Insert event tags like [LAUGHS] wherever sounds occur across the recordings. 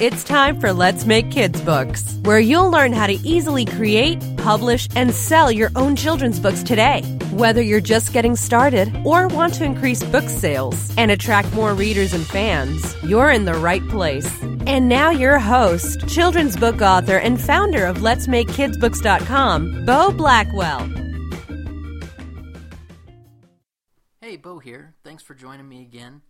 It's time for Let's Make Kids Books, where you'll learn how to easily create, publish, and sell your own children's books today. Whether you're just getting started or want to increase book sales and attract more readers and fans, you're in the right place. And now, your host, children's book author, and founder of Let's Make Kids Books.com, Bo Blackwell. Hey, Bo here. Thanks for joining me again.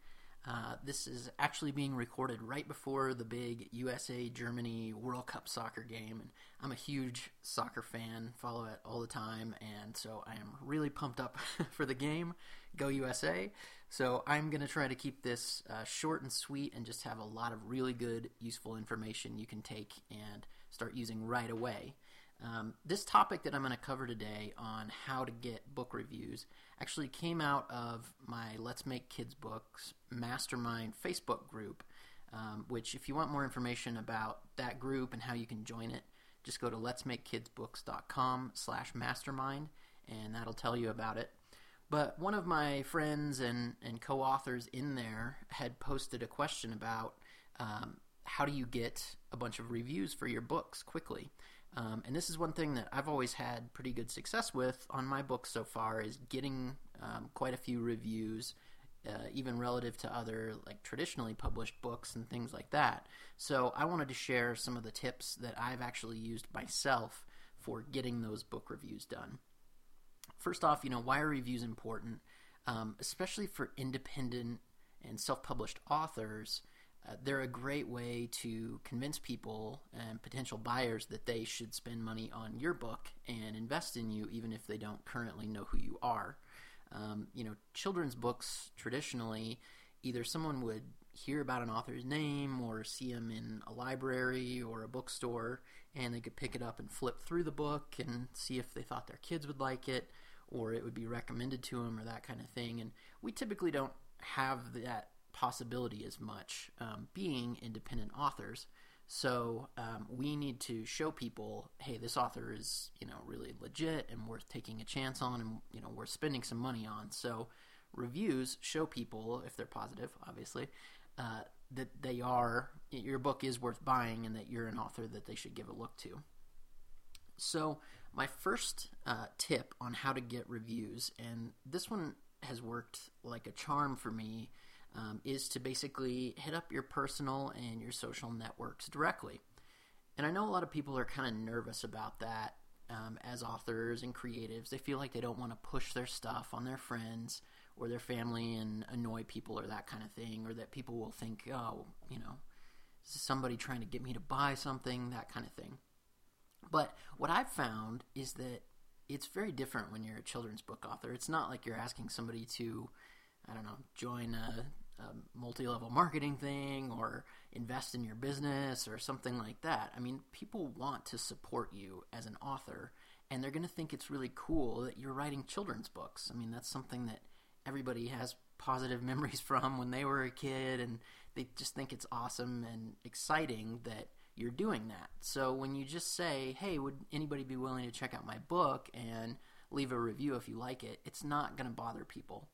Uh, this is actually being recorded right before the big USA Germany World Cup soccer game, and I'm a huge soccer fan, follow it all the time, and so I am really pumped up [LAUGHS] for the game. Go USA! So I'm going to try to keep this uh, short and sweet and just have a lot of really good, useful information you can take and start using right away. Um, this topic that I'm going to cover today on how to get book reviews actually came out of my Let's Make Kids Books Mastermind Facebook group, um, which, if you want more information about that group and how you can join it, just go to letsmakekidsbooks.com slash mastermind, and that'll tell you about it. But one of my friends and, and co-authors in there had posted a question about um, how do you get a bunch of reviews for your books quickly. Um, and this is one thing that I've always had pretty good success with on my books so far is getting um, quite a few reviews, uh, even relative to other like traditionally published books and things like that. So I wanted to share some of the tips that I've actually used myself for getting those book reviews done. First off, you know why are reviews important, um, especially for independent and self-published authors. Uh, they're a great way to convince people and potential buyers that they should spend money on your book and invest in you, even if they don't currently know who you are. Um, you know, children's books traditionally, either someone would hear about an author's name or see them in a library or a bookstore, and they could pick it up and flip through the book and see if they thought their kids would like it, or it would be recommended to them, or that kind of thing. And we typically don't have that possibility as much, um, being independent authors. So um, we need to show people, hey, this author is you know really legit and worth taking a chance on, and you know worth spending some money on. So reviews show people, if they're positive, obviously, uh, that they are your book is worth buying, and that you're an author that they should give a look to. So my first uh, tip on how to get reviews, and this one has worked like a charm for me um, is to basically hit up your personal and your social networks directly. And I know a lot of people are kind of nervous about that um, as authors and creatives. They feel like they don't want to push their stuff on their friends or their family and annoy people or that kind of thing, or that people will think, oh, you know, somebody trying to get me to buy something, that kind of thing. But what I've found is that it's very different when you're a children's book author. It's not like you're asking somebody to I don't know, join a, a multi level marketing thing or invest in your business or something like that. I mean, people want to support you as an author and they're going to think it's really cool that you're writing children's books. I mean, that's something that everybody has positive [LAUGHS] memories from when they were a kid and they just think it's awesome and exciting that you're doing that. So when you just say, "Hey, would anybody be willing to check out my book and leave a review if you like it?" It's not going to bother people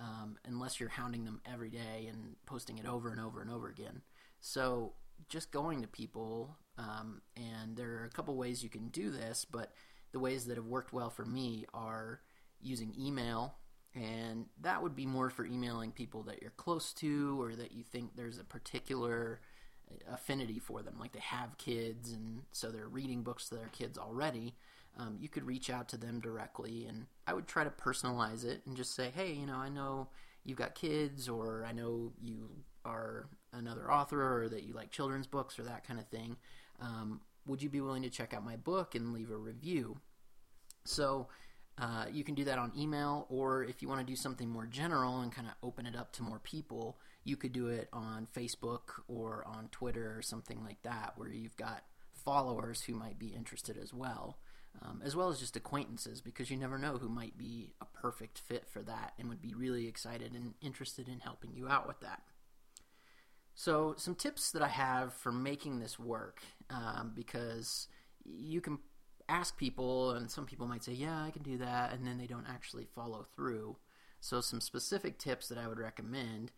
um, unless you're hounding them every day and posting it over and over and over again. So just going to people, um, and there are a couple ways you can do this, but the ways that have worked well for me are using email, and that would be more for emailing people that you're close to or that you think there's a particular affinity for them, like they have kids and so they're reading books to their kids already um, you could reach out to them directly. And I would try to personalize it and just say, hey, you know, I know you've got kids, or I know you are another author, or that you like children's books, or that kind of thing. Um, would you be willing to check out my book and leave a review? So uh, you can do that on email, or if you want to do something more general and kind of open it up to more people, you could do it on Facebook or on Twitter or something like that, where you've got followers who might be interested as well um, as well as just acquaintances, because you never know who might be a perfect fit for that and would be really excited and interested in helping you out with that. So, some tips that I have for making this work, um, because you can ask people, and some people might say, Yeah, I can do that, and then they don't actually follow through. So, some specific tips that I would recommend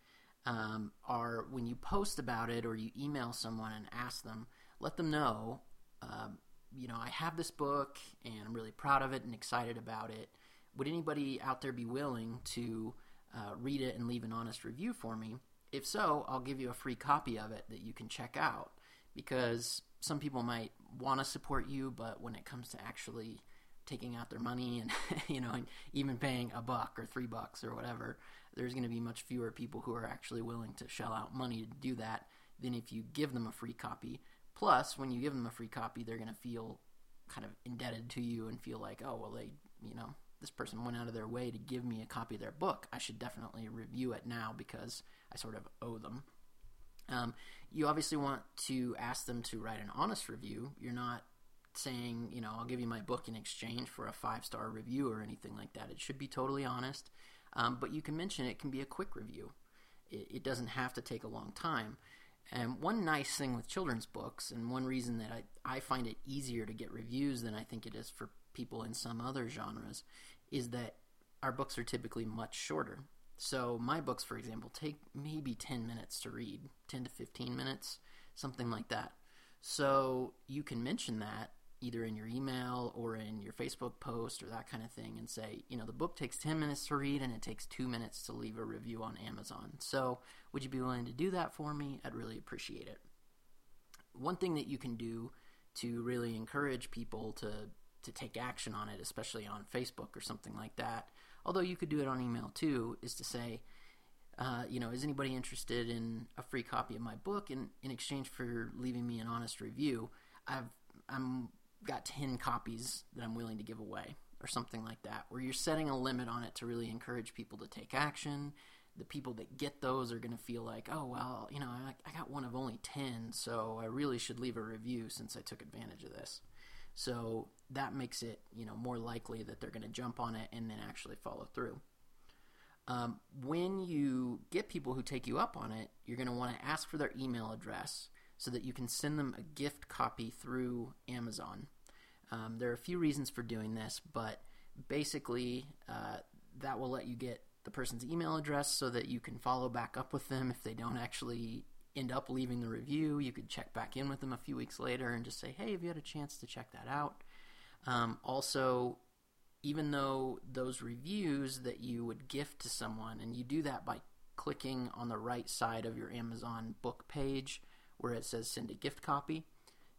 um, are when you post about it or you email someone and ask them, let them know, um, you know, I have this book and I'm really proud of it and excited about it. Would anybody out there be willing to uh, read it and leave an honest review for me? If so, I'll give you a free copy of it that you can check out because some people might want to support you, but when it comes to actually taking out their money and [LAUGHS] you know and even paying a buck or three bucks or whatever there's going to be much fewer people who are actually willing to shell out money to do that than if you give them a free copy plus when you give them a free copy they're going to feel kind of indebted to you and feel like oh well they you know this person went out of their way to give me a copy of their book i should definitely review it now because i sort of owe them um, you obviously want to ask them to write an honest review you're not saying, you know, I'll give you my book in exchange for a five star review or anything like that. It should be totally honest. Um, but you can mention it can be a quick review. It, it, doesn't have to take a long time. And one nice thing with children's books, and one reason that I, I find it easier to get reviews than I think it is for people in some other genres, is that our books are typically much shorter. So my books, for example, take maybe 10 minutes to read, 10 to 15 minutes, something like that. So you can mention that either in your email or in your Facebook post or that kind of thing and say, you know, the book takes 10 minutes to read and it takes two minutes to leave a review on Amazon. So, would you be willing to do that for me? I'd really appreciate it. One thing that you can do to really encourage people to, to take action on it, especially on Facebook or something like that, although you could do it on email too, is to say, uh, you know, is anybody interested in a free copy of my book in, in exchange for leaving me an honest review? I've I'm got 10 copies that I'm willing to give away or something like that, where you're setting a limit on it to really encourage people to take action. The people that get those are going to feel like, oh, well, you know, I, I got one of only 10, so I really should leave a review since I took advantage of this. So that makes it, you know, more likely that they're going to jump on it and then actually follow through. Um, when you get people who take you up on it, you're going to want to ask for their email address so that you can send them a gift copy through Amazon. Um, there are a few reasons for doing this, but basically, uh, that will let you get the person's email address so that you can follow back up with them if they don't actually end up leaving the review. You could check back in with them a few weeks later and just say, hey, have you had a chance to check that out? Um, also, even though those reviews that you would gift to someone, and you do that by clicking on the right side of your Amazon book page where it says send a gift copy,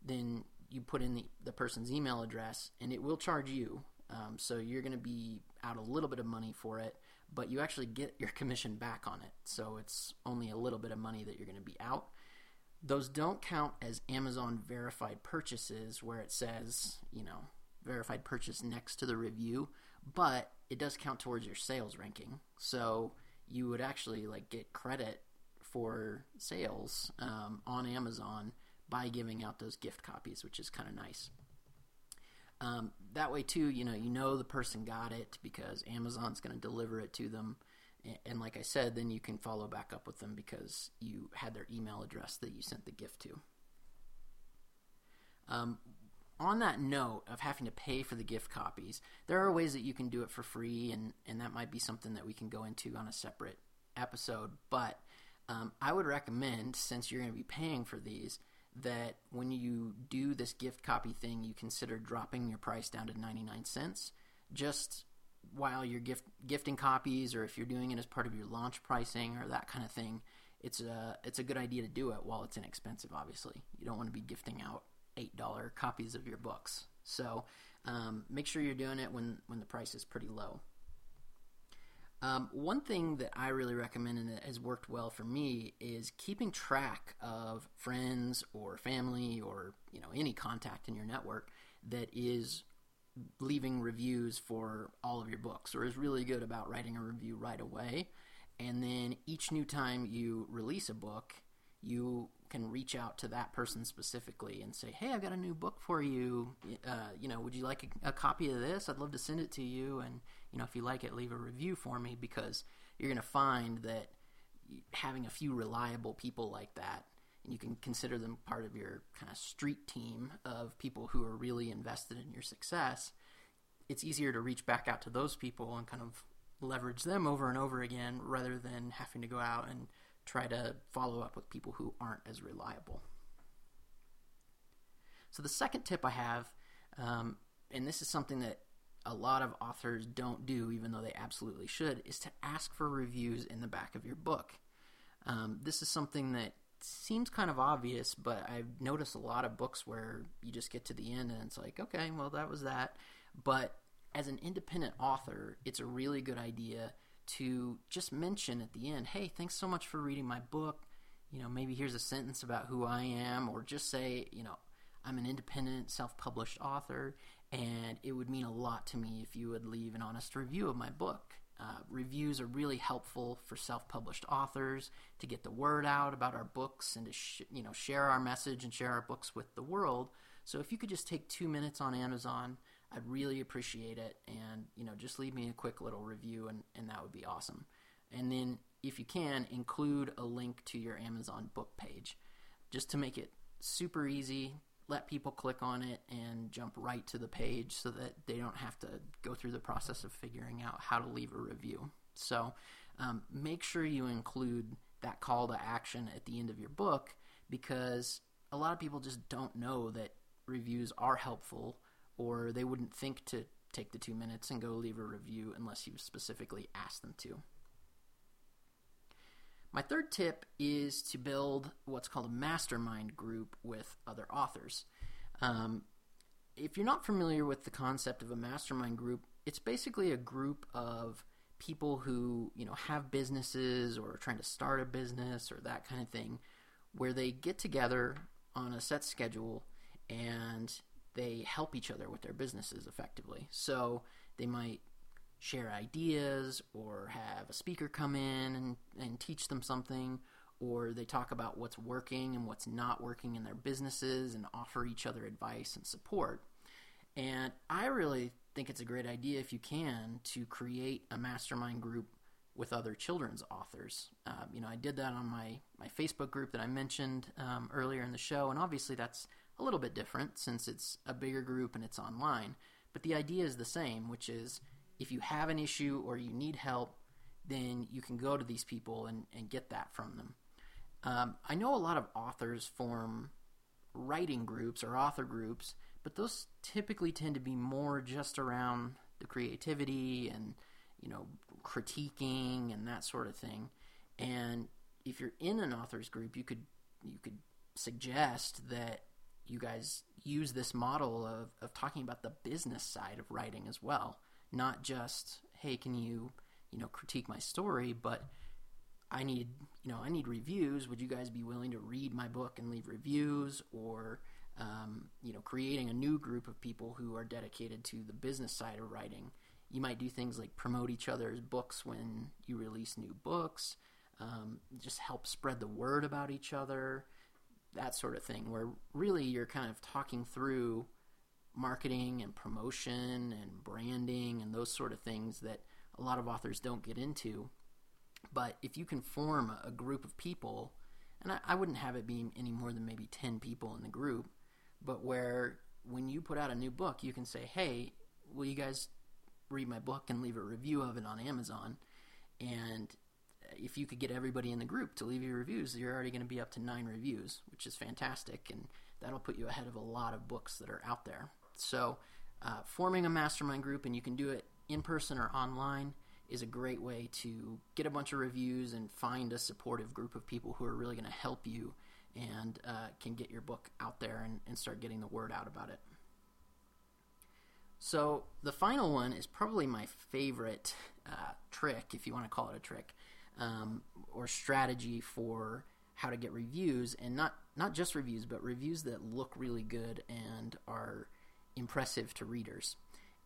then you put in the, the person's email address and it will charge you. Um, so you're going to be out a little bit of money for it, but you actually get your [LAUGHS] commission back on it. So it's only a little bit of money that you're going to be out. Those don't count as Amazon verified purchases where it says, you know, verified purchase next to the review, but it does count towards your sales ranking. So you would actually like get credit for sales um, on Amazon by giving out those gift copies, which is kind of nice. Um, that way too, you know, you know the person got it because Amazon's going to deliver it to them, and, and like I said, then you can follow back up with them because you had their email address that you sent the gift to. Um, on that note of having to pay for the gift copies, there are ways that you can do it for free, and, and that might be something that we can go into on a separate episode. But um, I would recommend, since you're going to be paying for these, that when you do this gift copy thing, you consider dropping your price down to 99 cents just while you're gift, gifting copies or if you're doing it as part of your launch pricing or that kind of thing. It's a, it's a good idea to do it while it's inexpensive, obviously. You don't want to be gifting out $8 copies of your books. So um, make sure you're doing it when, when the price is pretty low. Um, one thing that I really recommend and that has worked well for me is keeping track of friends or family or you know any contact in your network that is leaving reviews for all of your books or is really good about writing a review right away. And then each new time you release a book, you can reach out to that person specifically and say, "Hey, I've got a new book for you. Uh, you know, would you like a, a, copy of this? I'd love to send it to you. And you know, if you like it, leave a review for me because you're going to find that having a few reliable people like that, and you can consider them part of your kind of street team of people who are really invested in your success. It's easier to reach back out to those people and kind of leverage them over and over again rather than having to go out and try to follow up with people who aren't as reliable. So, the second tip I have, um, and this is something that a lot of authors don't do, even though they absolutely should, is to ask for reviews in the back of your book. Um, this is something that seems kind of obvious, but I've noticed a lot of books where you just get to the end and it's like, okay, well, that was that. But as an independent author, it's a really good idea to just mention at the end, hey, thanks so much for reading my book. You know, maybe here's a sentence about who I am, or just say, you know, I'm an independent, self published author, and it would mean a lot to me if you would leave an honest review of my book. Uh, reviews are really helpful for self-published authors to get the word out about our books and to sh- you know share our message and share our books with the world. So if you could just take two minutes on Amazon, I'd really appreciate it, and you know just leave me a quick little review, and, and that would be awesome. And then if you can, include a link to your Amazon book page, just to make it super easy let people click on it and jump right to the page so that they don't have to go through the process of figuring out how to leave a review. So um, make sure you include that call to action at the end of your book because a lot of people just don't know that reviews are helpful or they wouldn't think to take the two minutes and go leave a review unless you specifically ask them to. My third tip is to build what's called a mastermind group with other authors. Um, if you're not familiar with the concept of a mastermind group, it's basically a group of people who you know have businesses or are trying to start a business or that kind of thing, where they get together on a set schedule and they help each other with their businesses effectively. So they might share ideas or have a speaker come in and, and teach them something or they talk about what's working and what's not working in their businesses and offer each other advice and support. And I really think it's a great idea if you can to create a mastermind group with other children's authors. Uh, you know, I did that on my, my Facebook group that I mentioned um, earlier in the show, and obviously that's a little bit different since it's a bigger group and it's online. But the idea is the same, which is if you have an issue or you need help, then you can go to these people and, and get that from them. Um, I know a lot of authors form writing groups or author groups, but those typically tend to be more just around the creativity and you know critiquing and that sort of thing. And if you're in an authors group, you could you could suggest that you guys use this model of, of talking about the business side of writing as well. Not just hey can you you know critique my story but i need you know i need reviews. Would you guys be willing to read my book and leave reviews? Or um, you know creating a new group of people who are dedicated to the business side of writing. You might do things like promote each other's books when you release new books um, just help spread the word about each other that sort of thing where really you're kind of talking through marketing and promotion and branding and those sort of things that a lot of authors don't get into. But if you can form a group of people, and I, I wouldn't have it be any more than maybe 10 people in the group, but where when you put out a new book, you can say, hey, will you guys read my book and leave a review of it on Amazon? And if you could get everybody in the group to leave you reviews, you're already going to be up to nine reviews, which is fantastic. And that'll put you ahead of a lot of books that are out there. So, uh, forming a mastermind group, and you can do it in person or online, is a great way to get a bunch of reviews and find a supportive group of people who are really going to help you and uh, can get your book out there and, and start getting the word out about it. So, the final one is probably my favorite uh, trick, if you want to call it a trick, um, or strategy for how to get reviews, and not, not just reviews, but reviews that look really good and are impressive to readers.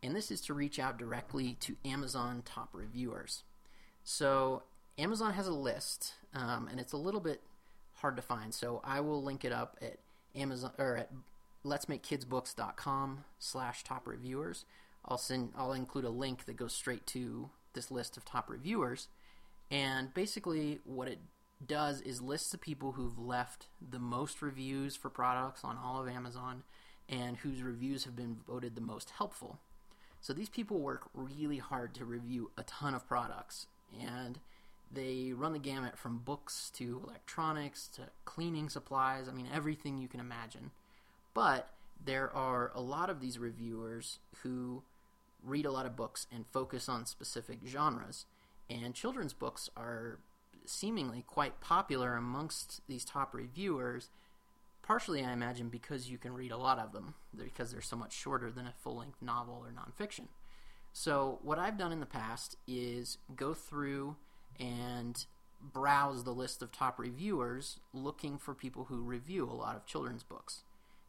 And this is to reach out directly to Amazon top reviewers. So Amazon has a list, um, and it's a little bit hard to find. So I will link it up at Amazon or at letsmakekidsbooks.com slash top reviewers. I'll send I'll include a link that goes straight to this list of top reviewers. And basically what it does is lists the people who've left the most reviews for products on all of Amazon and whose reviews have been voted the most helpful. So these people work really hard to review a ton of products, and They run the gamut from books to electronics to cleaning supplies. I mean, everything you can imagine. But there are a lot of these reviewers who read a lot of books and focus on specific genres. And children's books are seemingly quite popular amongst these top reviewers, partially, I imagine, because you can read a lot of them, because they're so much shorter than a full length novel or nonfiction. So, what I've done in the past is go through and browse the list of top reviewers looking for people who review a lot of children's books.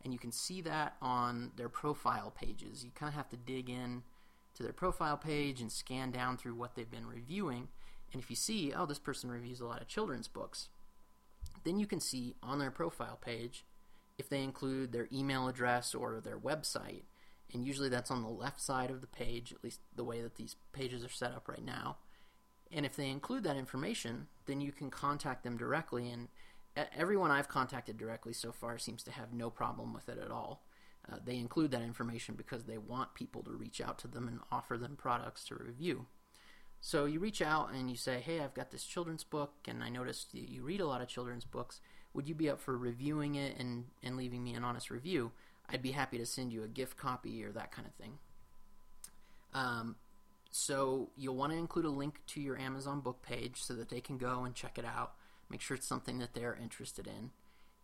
And you can see that on their profile pages. You kind of have to dig in to their profile page and scan down through what they've been reviewing. And if you see, oh, this person reviews a lot of children's books, then you can see on their profile page if they include their email address or their website. And usually that's on the left side of the page, at least the way that these pages are set up right now. And if they include that information, then you can contact them directly. And everyone I've contacted directly so far seems to have no problem with it at all. Uh, they include that information because they want people to reach out to them and offer them products to review. So you reach out and you say, Hey, I've got this children's book, and I noticed that you read a lot of children's books. Would you be up for reviewing it and, and leaving me an honest review? I'd be happy to send you a gift copy or that kind of thing. Um, so you'll want to include a link to your Amazon book page so that they can go and check it out. Make sure it's something that they're interested in.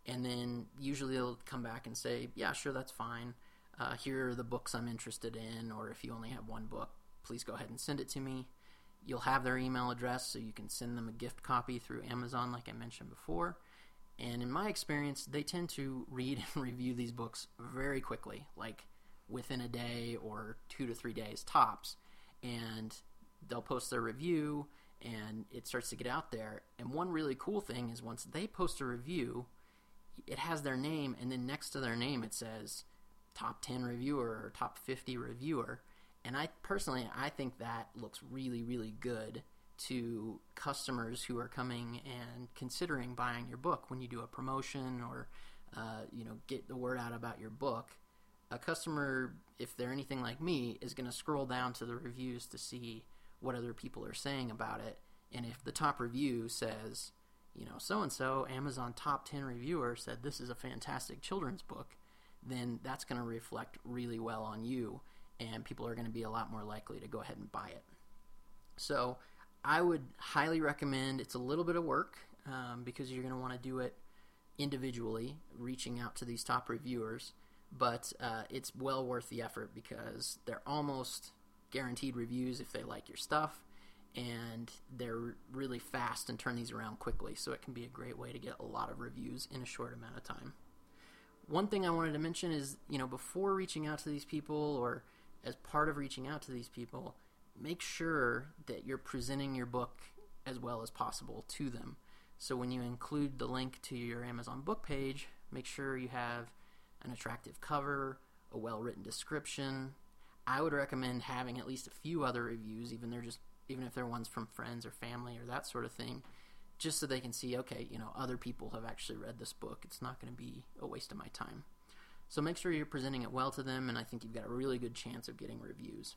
And then usually they'll come back and say, yeah, sure, that's fine. Uh, here are the books I'm interested in, or if you only have one book, please go ahead and send it to me. You'll have their email address so you can send them a gift copy through Amazon, like I mentioned before. And in my experience, they tend to read [LAUGHS] and review these books very quickly, like within a day or two to three days tops. And they'll post their review and it starts to get out there. And one really cool thing is once they post a review, it has their name, and then next to their name it says top 10 reviewer or top 50 reviewer. And I personally, I think that looks really, really good to customers who are coming and considering buying your book when you do a promotion or uh, you know get the word out about your book. A customer, if they're anything like me, is going to scroll down to the reviews to see what other people are saying about it. And if the top review says, you know, so and so, Amazon top 10 reviewer said this is a fantastic children's book, then that's going to reflect really well on you, and people are going to be a lot more likely to go ahead and buy it. So I would highly recommend. It's a little bit of work um, because you're going to want to do it individually, reaching out to these top reviewers. But uh, it's well worth the effort because they're almost guaranteed reviews if they like your stuff, and they're really fast and turn these around quickly. So it can be a great way to get a lot of reviews in a short amount of time. One thing I wanted to mention is, you know, before reaching out to these people or as part of reaching out to these people, make sure that you're presenting your book as well as possible to them. So when you include the link to your Amazon book page, make sure you have an attractive cover, a well-written description. I would recommend having at least a few other reviews, even they're just even if they're ones from friends or family or that sort of thing, just so they can see, okay, you know, other people have actually read this book. It's not going to be a waste of my time. So make sure you're presenting it well to them, and I think you've got a really good chance of getting reviews.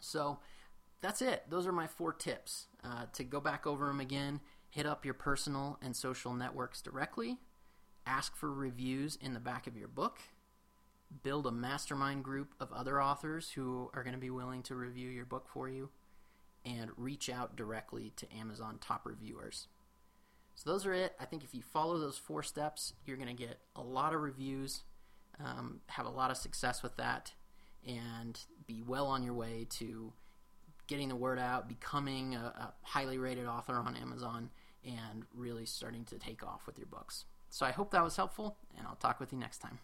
So that's it. Those are my four tips. Uh, to go back over them again, hit up your personal and social networks directly, ask for reviews in the back of your book, build a mastermind group of other authors who are going to be willing to review your book for you, and reach out directly to Amazon top reviewers. So those are it. I think if you follow those four steps, you're going to get a lot of reviews, um, have a lot of success with that, and be well on your way to getting the word out, becoming a, a highly rated author on Amazon, and really starting to take off with your books. So I hope that was helpful, and I'll talk with you next time.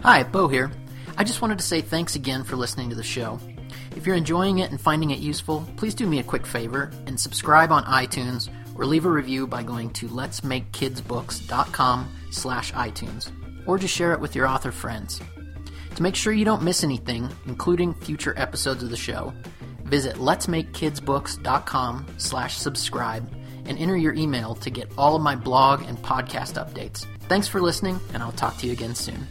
Hi, Bo here. I just wanted to say thanks again for listening to the show. If you're enjoying it and finding it useful, please do me a quick favor and subscribe on iTunes or leave a review by going to letsmakekidsbooks.com slash iTunes or just share it with your author friends. To make sure you don't miss anything, including future episodes of the show, visit letsmakekidsbooks.com slash subscribe and enter your email to get all of my blog and podcast updates. Thanks for listening, and I'll talk to you again soon.